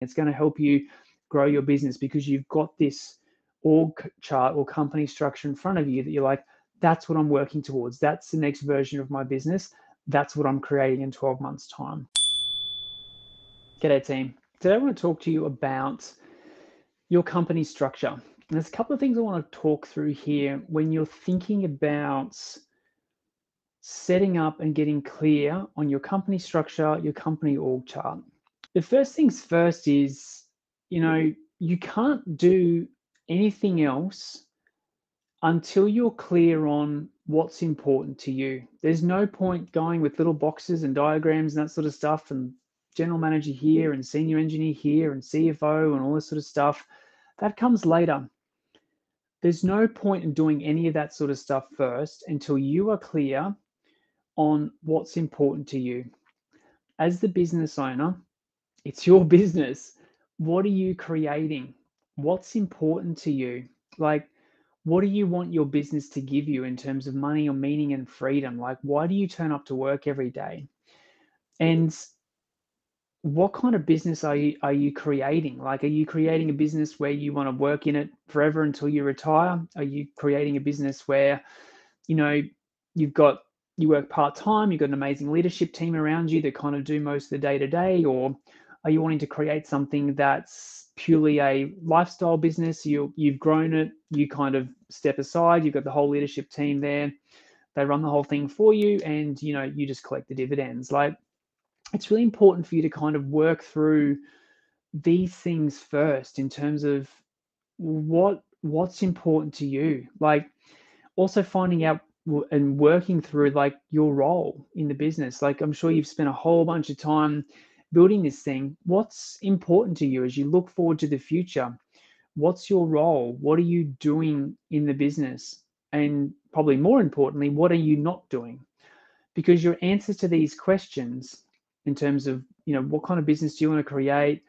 It's going to help you grow your business because you've got this org chart or company structure in front of you that you're like, that's what I'm working towards. That's the next version of my business. That's what I'm creating in 12 months' time. G'day, team. Today I want to talk to you about your company structure. And there's a couple of things I want to talk through here when you're thinking about setting up and getting clear on your company structure, your company org chart. The first things first is, you know, mm-hmm. you can't do anything else until you're clear on what's important to you. There's no point going with little boxes and diagrams and that sort of stuff and general manager here and senior engineer here and CFO and all this sort of stuff. That comes later. There's no point in doing any of that sort of stuff first until you are clear on what's important to you. As the business owner, it's your business. What are you creating? What's important to you? Like, what do you want your business to give you in terms of money or meaning and freedom? Like, why do you turn up to work every day? And what kind of business are you are you creating? Like, are you creating a business where you want to work in it forever until you retire? Are you creating a business where, you know, you've got you work part time, you've got an amazing leadership team around you that kind of do most of the day to day, or are you wanting to create something that's purely a lifestyle business? You you've grown it, you kind of step aside, you've got the whole leadership team there, they run the whole thing for you, and you know you just collect the dividends. Like it's really important for you to kind of work through these things first in terms of what what's important to you like also finding out and working through like your role in the business like i'm sure you've spent a whole bunch of time building this thing what's important to you as you look forward to the future? What's your role? What are you doing in the business? And probably more importantly what are you not doing? Because your answers to these questions in terms of you know what kind of business do you want to create?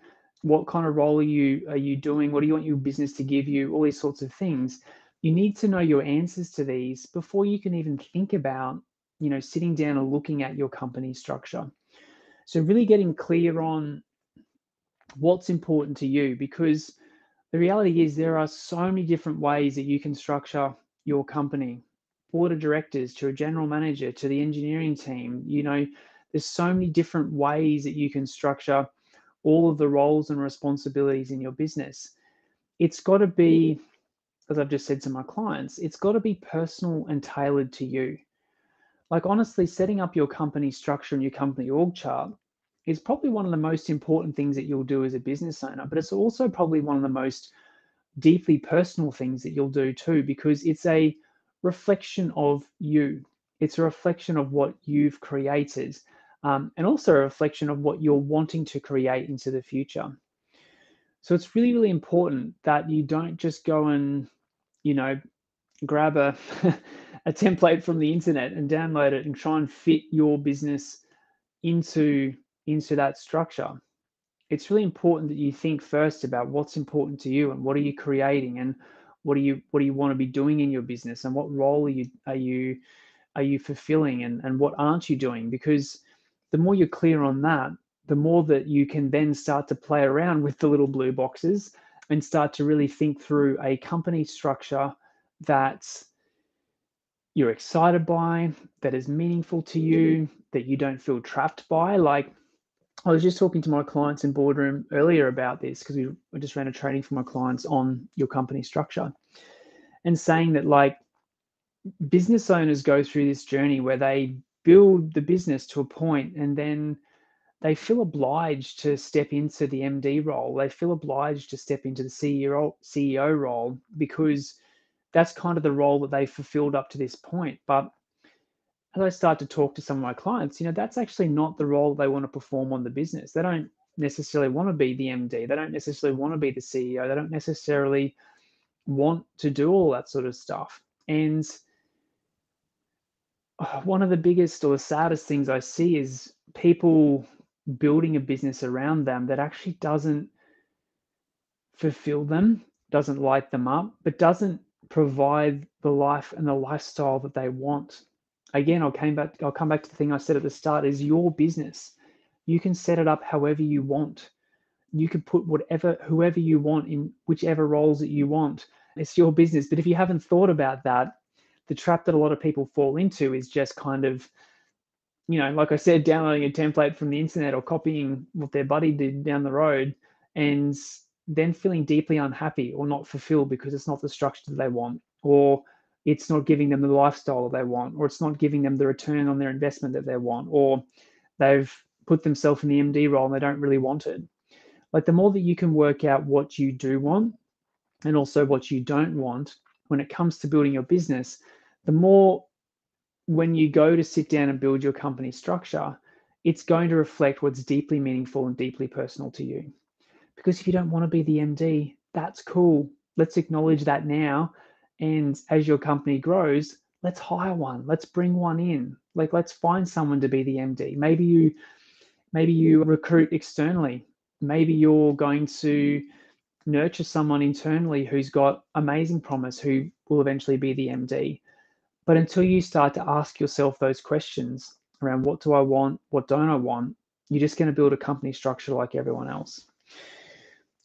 What kind of role are you are you doing? What do you want your business to give you? All these sorts of things. You need to know your answers to these before you can even think about you know sitting down and looking at your company structure so really getting clear on what's important to you because the reality is there are so many different ways that you can structure your company board of directors to a general manager to the engineering team you know there's so many different ways that you can structure all of the roles and responsibilities in your business. It's got to be, as I've just said to my clients, it's got to be personal and tailored to you. Like, honestly, setting up your company structure and your company org chart is probably one of the most important things that you'll do as a business owner, but it's also probably one of the most deeply personal things that you'll do too, because it's a reflection of you. It's a reflection of what you've created um, and also a reflection of what you're wanting to create into the future. So it's really, really important that you don't just go and, you know, grab a, a template from the internet and download it and try and fit your business into into that structure. It's really important that you think first about what's important to you and what are you creating and what do you what do you want to be doing in your business and what role are you are you are you fulfilling and, and what aren't you doing because the more you're clear on that, the more that you can then start to play around with the little blue boxes and start to really think through a company structure that you're excited by, that is meaningful to you, mm-hmm. that you don't feel trapped by. Like I was just talking to my clients in boardroom earlier about this because we, we just ran a training for my clients on your company structure and saying that like business owners go through this journey where they build the business to a point and then they feel obliged to step into the MD role. They feel obliged to step into the CEO CEO role because that's kind of the role that they've fulfilled up to this point. But as I start to talk to some of my clients, you know, that's actually not the role they want to perform on the business. They don't necessarily want to be the MD. They don't necessarily want to be the CEO. They don't necessarily want to do all that sort of stuff. And uh, one of the biggest or the saddest things I see is people building a business around them that actually doesn't fulfill them, doesn't light them up, but doesn't provide the life and the lifestyle that they want. Again, I'll came back, I'll come back to the thing I said at the start is your business. You can set it up however you want. you can put whatever, whoever you want in whichever roles that you want. It's your business. But if you haven't thought about that, the trap that a lot of people fall into is just kind of, you know, like I said, downloading a template from the internet or copying what their buddy did down the road and then feeling deeply unhappy or not fulfilled because it's not the structure that they want or it's not giving them the lifestyle that they want or it's not giving them the return on their investment that they want or they've put themselves in the MD role and they don't really want it. Like the more that you can work out what you do want and also what you don't want when it comes to building your business, the more when you go to sit down and build your company structure, it's going to reflect what's deeply meaningful and deeply personal to you. Because if you don't want to be the MD, that's cool. Let's acknowledge that now. And as your company grows, let's hire one. Let's bring one in. Like let's find someone to be the MD. Maybe you maybe you recruit externally. Maybe you're going to nurture someone internally who's got amazing promise who will eventually be the MD. But until you start to ask yourself those questions around what do I want, what don't I want, you're just going to build a company structure like everyone else.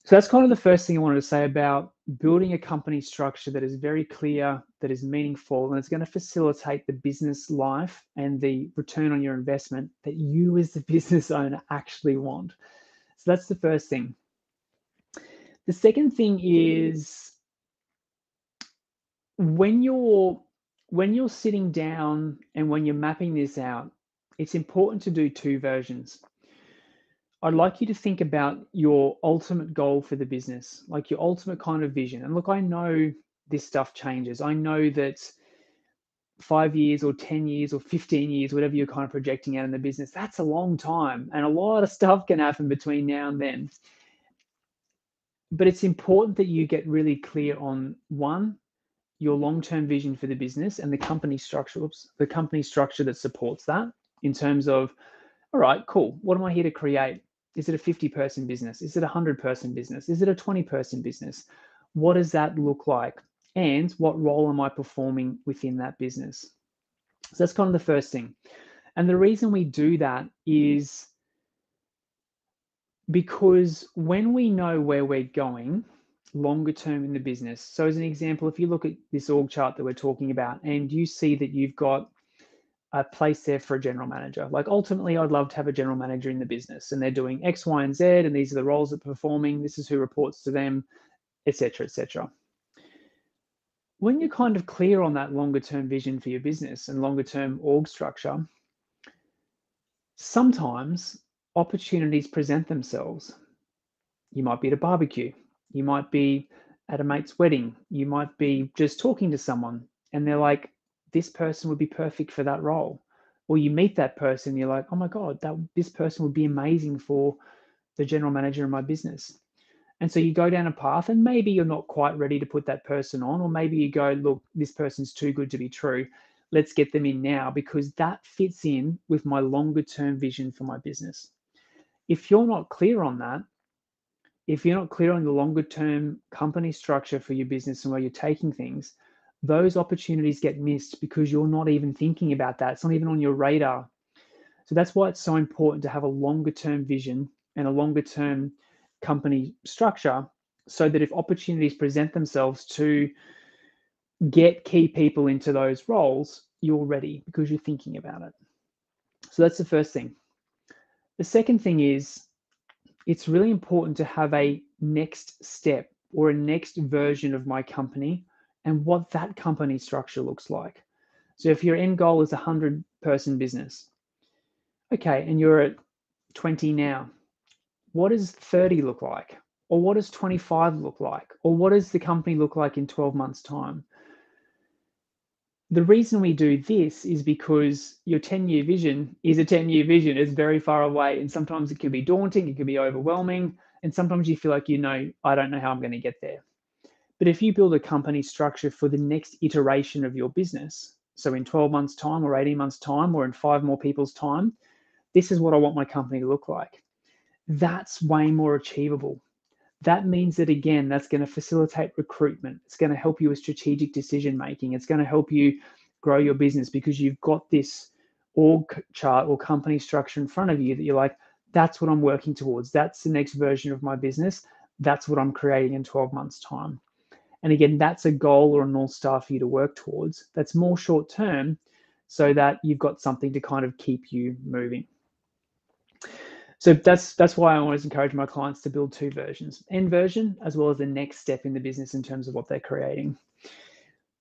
So that's kind of the first thing I wanted to say about building a company structure that is very clear, that is meaningful, and it's going to facilitate the business life and the return on your investment that you as the business owner actually want. So that's the first thing. The second thing is when you're when you're sitting down and when you're mapping this out, it's important to do two versions. I'd like you to think about your ultimate goal for the business, like your ultimate kind of vision. And look, I know this stuff changes. I know that five years or 10 years or 15 years, whatever you're kind of projecting out in the business, that's a long time. And a lot of stuff can happen between now and then. But it's important that you get really clear on one, your long-term vision for the business and the company structure, oops, the company structure that supports that in terms of, all right, cool. What am I here to create? Is it a 50 person business? Is it a 100 person business? Is it a 20 person business? What does that look like? And what role am I performing within that business? So that's kind of the first thing. And the reason we do that is because when we know where we're going, longer term in the business. So as an example, if you look at this org chart that we're talking about and you see that you've got a place there for a general manager, like ultimately I'd love to have a general manager in the business and they're doing X, Y, and Z, and these are the roles that are performing, this is who reports to them, etc., etc. When you're kind of clear on that longer term vision for your business and longer term org structure, sometimes opportunities present themselves. You might be at a barbecue, you might be at a mate's wedding. You might be just talking to someone and they're like, this person would be perfect for that role. Or you meet that person, you're like, oh my God, that this person would be amazing for the general manager in my business. And so you go down a path, and maybe you're not quite ready to put that person on, or maybe you go, look, this person's too good to be true. Let's get them in now because that fits in with my longer term vision for my business. If you're not clear on that, if you're not clear on the longer term company structure for your business and where you're taking things, those opportunities get missed because you're not even thinking about that. It's not even on your radar. So that's why it's so important to have a longer term vision and a longer term company structure so that if opportunities present themselves to get key people into those roles, you're ready because you're thinking about it. So that's the first thing. The second thing is it's really important to have a next step or a next version of my company and what that company structure looks like. So if your end goal is a 100 person business, okay, and you're at 20 now, what does 30 look like? Or what does 25 look like? Or what does the company look like in 12 months' time? the reason we do this is because your 10 year vision is a 10 year vision. It's very far away. And sometimes it can be daunting, it can be overwhelming. And sometimes you feel like, you know, I don't know how I'm going to get there. But if you build a company structure for the next iteration of your business, so in 12 months' time or 18 months' time or in five more people's time, this is what I want my company to look like. That's way more achievable that means that again that's going to facilitate recruitment it's going to help you with strategic decision making it's going to help you grow your business because you've got this org chart or company structure in front of you that you're like that's what I'm working towards. That's the next version of my business. That's what I'm creating in 12 months' time. And again, that's a goal or a North Star for you to work towards. That's more short term so that you've got something to kind of keep you moving. So that's that's why I always encourage my clients to build two versions, end version as well as the next step in the business in terms of what they're creating.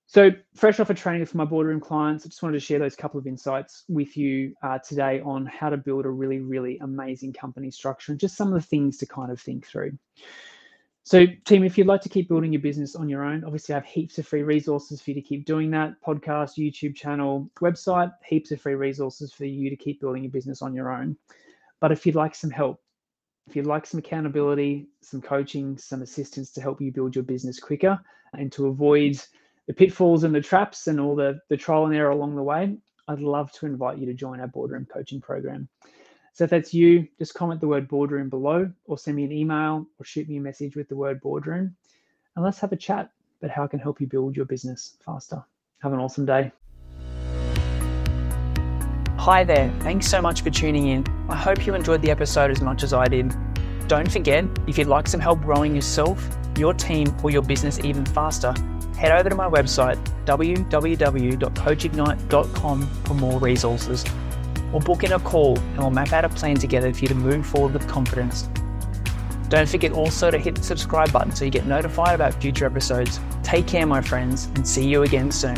So fresh off a training for my boardroom clients, I just wanted to share those couple of insights with you uh, today on how to build a really, really amazing company structure and just some of the things to kind of think through. So, team, if you'd like to keep building your business on your own, obviously I have heaps of free resources for you to keep doing that. Podcast, YouTube channel, website, heaps of free resources for you to keep building your business on your own. But if you'd like some help, if you'd like some accountability, some coaching, some assistance to help you build your business quicker and to avoid the pitfalls and the traps and all the, the trial and error along the way, I'd love to invite you to join our boardroom coaching program. So if that's you, just comment the word boardroom below or send me an email or shoot me a message with the word boardroom and let's have a chat about how I can help you build your business faster. Have an awesome day. Hi there. Thanks so much for tuning in. I hope you enjoyed the episode as much as I did. Don't forget, if you'd like some help growing yourself, your team, or your business even faster, head over to my website, www.coachignite.com for more resources or book in a call and we'll map out a plan together for you to move forward with confidence. Don't forget also to hit the subscribe button so you get notified about future episodes. Take care, my friends, and see you again soon.